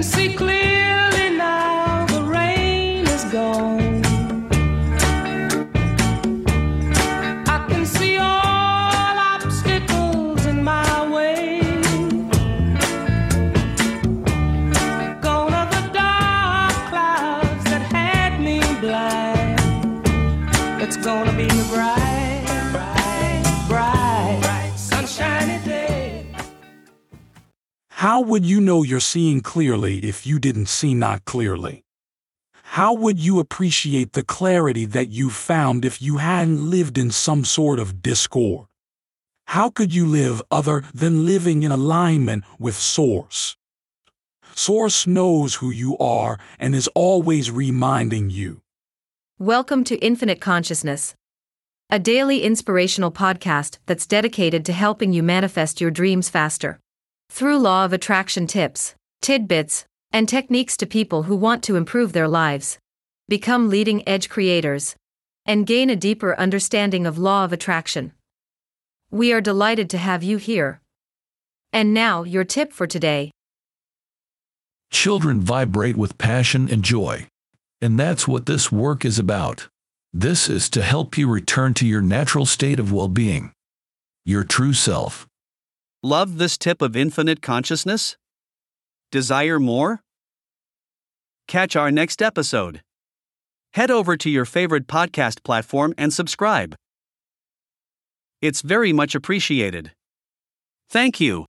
can see clearly now the rain is gone. I can see all obstacles in my way. Gone are the dark clouds that had me blind. It's gonna be bright. How would you know you're seeing clearly if you didn't see not clearly? How would you appreciate the clarity that you found if you hadn't lived in some sort of discord? How could you live other than living in alignment with Source? Source knows who you are and is always reminding you. Welcome to Infinite Consciousness, a daily inspirational podcast that's dedicated to helping you manifest your dreams faster. Through law of attraction tips, tidbits, and techniques to people who want to improve their lives, become leading edge creators, and gain a deeper understanding of law of attraction. We are delighted to have you here. And now, your tip for today. Children vibrate with passion and joy. And that's what this work is about. This is to help you return to your natural state of well being, your true self. Love this tip of infinite consciousness? Desire more? Catch our next episode. Head over to your favorite podcast platform and subscribe. It's very much appreciated. Thank you.